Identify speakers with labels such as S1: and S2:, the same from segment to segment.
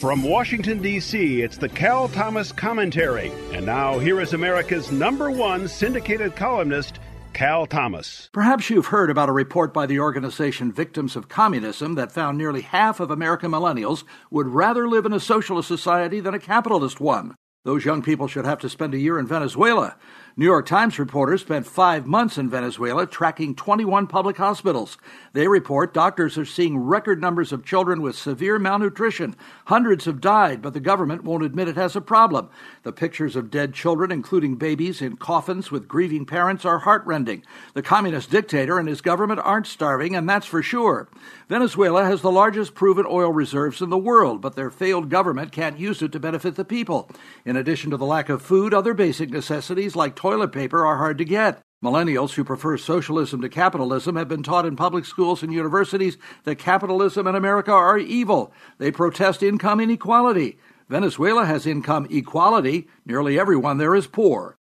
S1: From Washington, D.C., it's the Cal Thomas Commentary. And now, here is America's number one syndicated columnist, Cal Thomas.
S2: Perhaps you've heard about a report by the organization Victims of Communism that found nearly half of American millennials would rather live in a socialist society than a capitalist one. Those young people should have to spend a year in Venezuela. New York Times reporters spent five months in Venezuela tracking 21 public hospitals. They report doctors are seeing record numbers of children with severe malnutrition. Hundreds have died, but the government won't admit it has a problem. The pictures of dead children, including babies in coffins with grieving parents, are heartrending. The communist dictator and his government aren't starving, and that's for sure. Venezuela has the largest proven oil reserves in the world, but their failed government can't use it to benefit the people. In addition to the lack of food, other basic necessities like toilet paper are hard to get. Millennials who prefer socialism to capitalism have been taught in public schools and universities that capitalism and America are evil. They protest income inequality. Venezuela has income equality. Nearly everyone there is poor.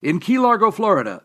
S2: In Key Largo, Florida,